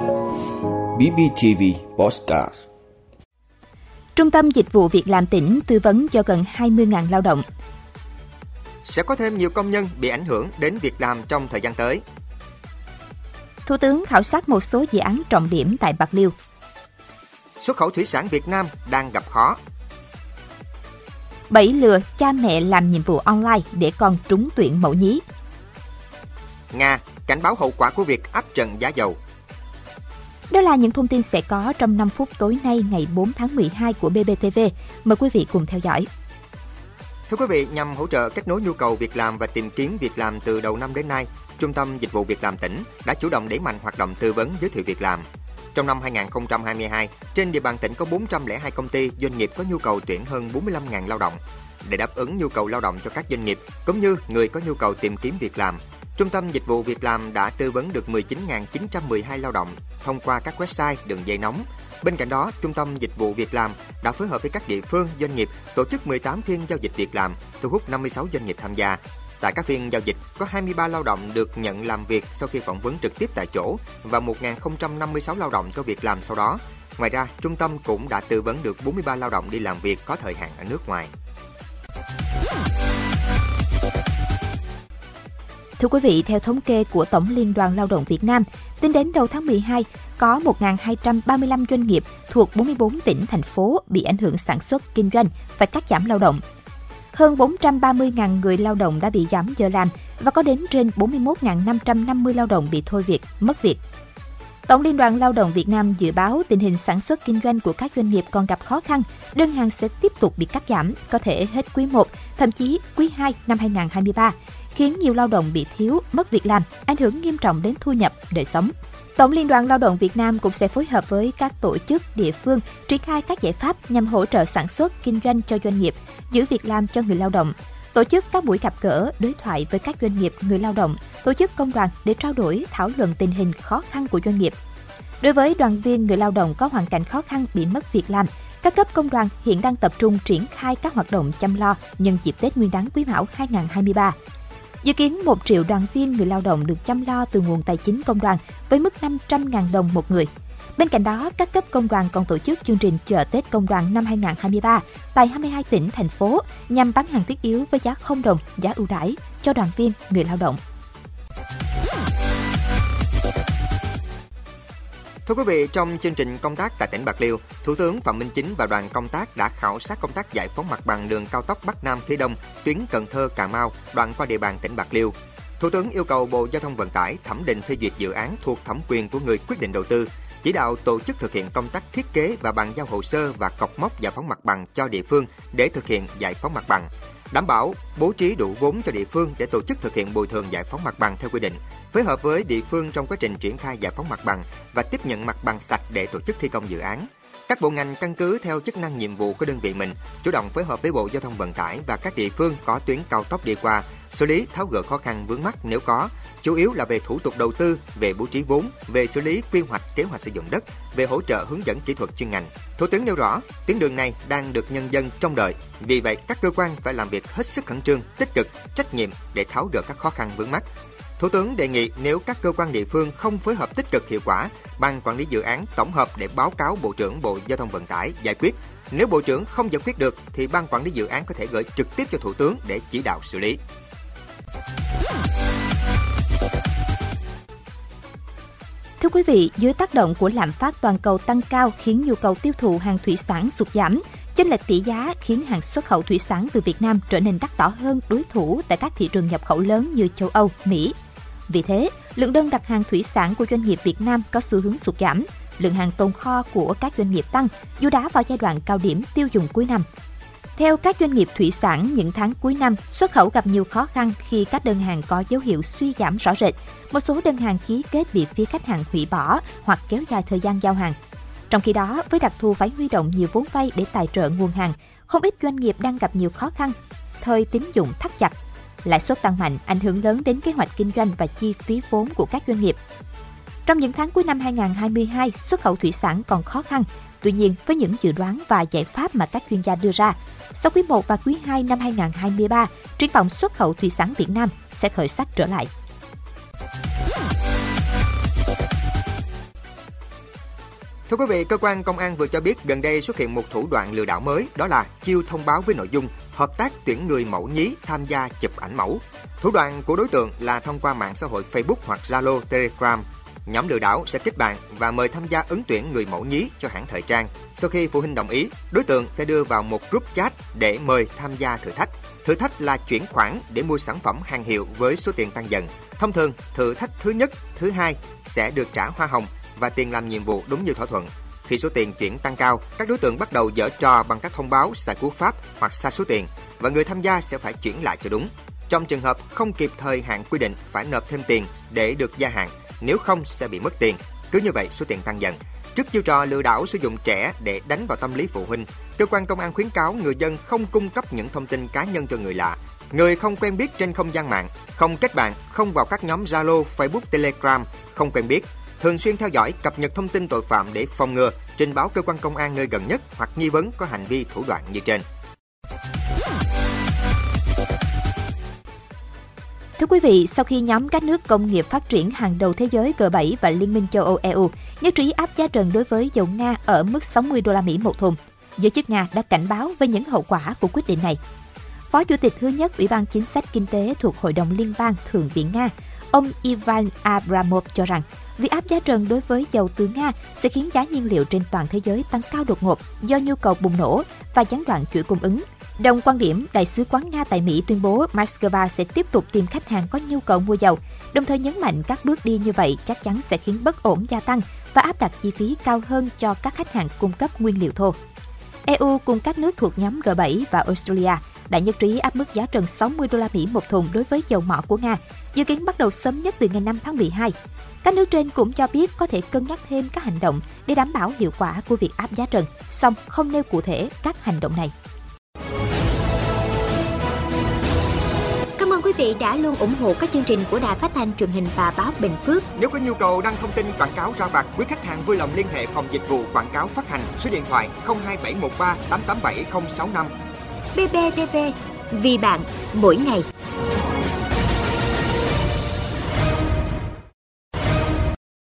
BBTV Postcard Trung tâm Dịch vụ Việc làm tỉnh tư vấn cho gần 20.000 lao động. Sẽ có thêm nhiều công nhân bị ảnh hưởng đến việc làm trong thời gian tới. Thủ tướng khảo sát một số dự án trọng điểm tại Bạc Liêu. Xuất khẩu thủy sản Việt Nam đang gặp khó. Bẫy lừa cha mẹ làm nhiệm vụ online để con trúng tuyển mẫu nhí. Nga cảnh báo hậu quả của việc áp trận giá dầu. Đó là những thông tin sẽ có trong 5 phút tối nay ngày 4 tháng 12 của BBTV. Mời quý vị cùng theo dõi. Thưa quý vị, nhằm hỗ trợ kết nối nhu cầu việc làm và tìm kiếm việc làm từ đầu năm đến nay, Trung tâm Dịch vụ Việc làm tỉnh đã chủ động đẩy mạnh hoạt động tư vấn giới thiệu việc làm. Trong năm 2022, trên địa bàn tỉnh có 402 công ty, doanh nghiệp có nhu cầu tuyển hơn 45.000 lao động. Để đáp ứng nhu cầu lao động cho các doanh nghiệp, cũng như người có nhu cầu tìm kiếm việc làm, Trung tâm Dịch vụ Việc làm đã tư vấn được 19.912 lao động thông qua các website, đường dây nóng. Bên cạnh đó, Trung tâm Dịch vụ Việc làm đã phối hợp với các địa phương, doanh nghiệp tổ chức 18 phiên giao dịch việc làm, thu hút 56 doanh nghiệp tham gia. Tại các phiên giao dịch, có 23 lao động được nhận làm việc sau khi phỏng vấn trực tiếp tại chỗ và 1.056 lao động có việc làm sau đó. Ngoài ra, trung tâm cũng đã tư vấn được 43 lao động đi làm việc có thời hạn ở nước ngoài. Thưa quý vị, theo thống kê của Tổng Liên đoàn Lao động Việt Nam, tính đến đầu tháng 12, có 1.235 doanh nghiệp thuộc 44 tỉnh, thành phố bị ảnh hưởng sản xuất, kinh doanh, phải cắt giảm lao động. Hơn 430.000 người lao động đã bị giảm giờ làm và có đến trên 41.550 lao động bị thôi việc, mất việc. Tổng Liên đoàn Lao động Việt Nam dự báo tình hình sản xuất kinh doanh của các doanh nghiệp còn gặp khó khăn, đơn hàng sẽ tiếp tục bị cắt giảm, có thể hết quý 1, thậm chí quý 2 năm 2023 khiến nhiều lao động bị thiếu, mất việc làm, ảnh hưởng nghiêm trọng đến thu nhập, đời sống. Tổng Liên đoàn Lao động Việt Nam cũng sẽ phối hợp với các tổ chức địa phương triển khai các giải pháp nhằm hỗ trợ sản xuất, kinh doanh cho doanh nghiệp, giữ việc làm cho người lao động, tổ chức các buổi gặp gỡ, đối thoại với các doanh nghiệp, người lao động, tổ chức công đoàn để trao đổi, thảo luận tình hình khó khăn của doanh nghiệp. Đối với đoàn viên người lao động có hoàn cảnh khó khăn bị mất việc làm, các cấp công đoàn hiện đang tập trung triển khai các hoạt động chăm lo nhân dịp Tết Nguyên đán Quý Mão 2023. Dự kiến 1 triệu đoàn viên người lao động được chăm lo từ nguồn tài chính công đoàn với mức 500.000 đồng một người. Bên cạnh đó, các cấp công đoàn còn tổ chức chương trình chợ Tết công đoàn năm 2023 tại 22 tỉnh, thành phố nhằm bán hàng thiết yếu với giá không đồng, giá ưu đãi cho đoàn viên người lao động. Thưa quý vị, trong chương trình công tác tại tỉnh Bạc Liêu, Thủ tướng Phạm Minh Chính và đoàn công tác đã khảo sát công tác giải phóng mặt bằng đường cao tốc Bắc Nam phía Đông, tuyến Cần Thơ Cà Mau, đoạn qua địa bàn tỉnh Bạc Liêu. Thủ tướng yêu cầu Bộ Giao thông Vận tải thẩm định phê duyệt dự án thuộc thẩm quyền của người quyết định đầu tư, chỉ đạo tổ chức thực hiện công tác thiết kế và bàn giao hồ sơ và cọc mốc giải phóng mặt bằng cho địa phương để thực hiện giải phóng mặt bằng đảm bảo bố trí đủ vốn cho địa phương để tổ chức thực hiện bồi thường giải phóng mặt bằng theo quy định, phối hợp với địa phương trong quá trình triển khai giải phóng mặt bằng và tiếp nhận mặt bằng sạch để tổ chức thi công dự án. Các bộ ngành căn cứ theo chức năng nhiệm vụ của đơn vị mình, chủ động phối hợp với Bộ Giao thông Vận tải và các địa phương có tuyến cao tốc đi qua, xử lý tháo gỡ khó khăn vướng mắt nếu có, chủ yếu là về thủ tục đầu tư, về bố trí vốn, về xử lý quy hoạch kế hoạch sử dụng đất, về hỗ trợ hướng dẫn kỹ thuật chuyên ngành. Thủ tướng nêu rõ, tuyến đường này đang được nhân dân trông đợi, vì vậy các cơ quan phải làm việc hết sức khẩn trương, tích cực, trách nhiệm để tháo gỡ các khó khăn vướng mắt. Thủ tướng đề nghị nếu các cơ quan địa phương không phối hợp tích cực hiệu quả, ban quản lý dự án tổng hợp để báo cáo Bộ trưởng Bộ Giao thông Vận tải giải quyết. Nếu Bộ trưởng không giải quyết được thì ban quản lý dự án có thể gửi trực tiếp cho Thủ tướng để chỉ đạo xử lý. Thưa quý vị, dưới tác động của lạm phát toàn cầu tăng cao khiến nhu cầu tiêu thụ hàng thủy sản sụt giảm, chênh lệch tỷ giá khiến hàng xuất khẩu thủy sản từ Việt Nam trở nên đắt đỏ hơn đối thủ tại các thị trường nhập khẩu lớn như châu Âu, Mỹ. Vì thế, lượng đơn đặt hàng thủy sản của doanh nghiệp Việt Nam có xu hướng sụt giảm, lượng hàng tồn kho của các doanh nghiệp tăng, dù đã vào giai đoạn cao điểm tiêu dùng cuối năm. Theo các doanh nghiệp thủy sản, những tháng cuối năm, xuất khẩu gặp nhiều khó khăn khi các đơn hàng có dấu hiệu suy giảm rõ rệt. Một số đơn hàng ký kết bị phía khách hàng hủy bỏ hoặc kéo dài thời gian giao hàng. Trong khi đó, với đặc thù phải huy động nhiều vốn vay để tài trợ nguồn hàng, không ít doanh nghiệp đang gặp nhiều khó khăn. Thời tín dụng thắt chặt, lãi suất tăng mạnh ảnh hưởng lớn đến kế hoạch kinh doanh và chi phí vốn của các doanh nghiệp. Trong những tháng cuối năm 2022, xuất khẩu thủy sản còn khó khăn. Tuy nhiên, với những dự đoán và giải pháp mà các chuyên gia đưa ra, sau quý 1 và quý 2 năm 2023, triển vọng xuất khẩu thủy sản Việt Nam sẽ khởi sắc trở lại. Thưa quý vị, cơ quan công an vừa cho biết gần đây xuất hiện một thủ đoạn lừa đảo mới, đó là chiêu thông báo với nội dung hợp tác tuyển người mẫu nhí tham gia chụp ảnh mẫu. Thủ đoạn của đối tượng là thông qua mạng xã hội Facebook hoặc Zalo, Telegram. Nhóm lừa đảo sẽ kết bạn và mời tham gia ứng tuyển người mẫu nhí cho hãng thời trang. Sau khi phụ huynh đồng ý, đối tượng sẽ đưa vào một group chat để mời tham gia thử thách. Thử thách là chuyển khoản để mua sản phẩm hàng hiệu với số tiền tăng dần. Thông thường, thử thách thứ nhất, thứ hai sẽ được trả hoa hồng và tiền làm nhiệm vụ đúng như thỏa thuận. Khi số tiền chuyển tăng cao, các đối tượng bắt đầu dở trò bằng các thông báo xài cú pháp hoặc sai số tiền và người tham gia sẽ phải chuyển lại cho đúng. Trong trường hợp không kịp thời hạn quy định phải nộp thêm tiền để được gia hạn, nếu không sẽ bị mất tiền. Cứ như vậy số tiền tăng dần. Trước chiêu trò lừa đảo sử dụng trẻ để đánh vào tâm lý phụ huynh, cơ quan công an khuyến cáo người dân không cung cấp những thông tin cá nhân cho người lạ, người không quen biết trên không gian mạng, không kết bạn, không vào các nhóm Zalo, Facebook, Telegram, không quen biết, thường xuyên theo dõi cập nhật thông tin tội phạm để phòng ngừa, trình báo cơ quan công an nơi gần nhất hoặc nghi vấn có hành vi thủ đoạn như trên. Thưa quý vị, sau khi nhóm các nước công nghiệp phát triển hàng đầu thế giới G7 và Liên minh châu Âu EU nhất trí áp giá trần đối với dầu Nga ở mức 60 đô la Mỹ một thùng, giới chức Nga đã cảnh báo về những hậu quả của quyết định này. Phó Chủ tịch thứ nhất Ủy ban Chính sách Kinh tế thuộc Hội đồng Liên bang Thượng viện Nga, ông Ivan Abramov cho rằng việc áp giá trần đối với dầu từ Nga sẽ khiến giá nhiên liệu trên toàn thế giới tăng cao đột ngột do nhu cầu bùng nổ và gián đoạn chuỗi cung ứng. Đồng quan điểm, Đại sứ quán Nga tại Mỹ tuyên bố Moscow sẽ tiếp tục tìm khách hàng có nhu cầu mua dầu, đồng thời nhấn mạnh các bước đi như vậy chắc chắn sẽ khiến bất ổn gia tăng và áp đặt chi phí cao hơn cho các khách hàng cung cấp nguyên liệu thô. EU cùng các nước thuộc nhóm G7 và Australia đã nhất trí áp mức giá trần 60 đô la Mỹ một thùng đối với dầu mỏ của Nga, dự kiến bắt đầu sớm nhất từ ngày 5 tháng 12. Các nước trên cũng cho biết có thể cân nhắc thêm các hành động để đảm bảo hiệu quả của việc áp giá trần, song không nêu cụ thể các hành động này. Cảm ơn quý vị đã luôn ủng hộ các chương trình của Đài Phát thanh truyền hình và báo Bình Phước. Nếu có nhu cầu đăng thông tin quảng cáo ra vặt, quý khách hàng vui lòng liên hệ phòng dịch vụ quảng cáo phát hành số điện thoại 02713 887065. BBTV, vì bạn, mỗi ngày.